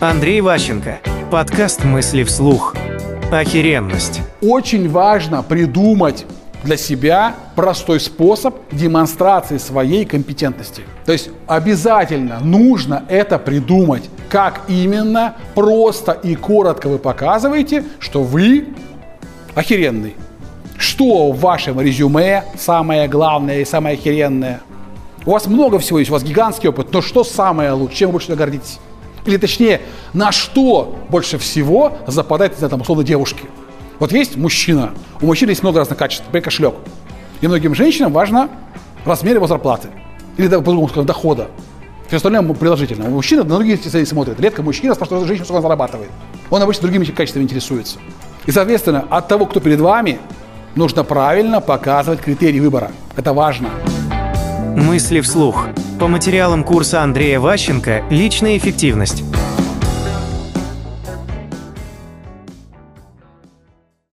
Андрей Ващенко. Подкаст «Мысли вслух». Охеренность. Очень важно придумать для себя простой способ демонстрации своей компетентности. То есть обязательно нужно это придумать. Как именно, просто и коротко вы показываете, что вы охеренный. Что в вашем резюме самое главное и самое охеренное? У вас много всего есть, у вас гигантский опыт, но что самое лучшее, чем вы больше гордитесь? Или точнее, на что больше всего западает, там, условно, девушки? Вот есть мужчина, у мужчины есть много разных качеств, например, кошелек. И многим женщинам важно размер его зарплаты. Или, по-другому сказать, дохода. Все остальное приложительно. У мужчины на другие цели смотрят. Редко мужчина спрашивает женщину, сколько зарабатывает. Он обычно другими качествами интересуется. И, соответственно, от того, кто перед вами, нужно правильно показывать критерии выбора. Это важно. Мысли вслух. По материалам курса Андрея Ващенко «Личная эффективность».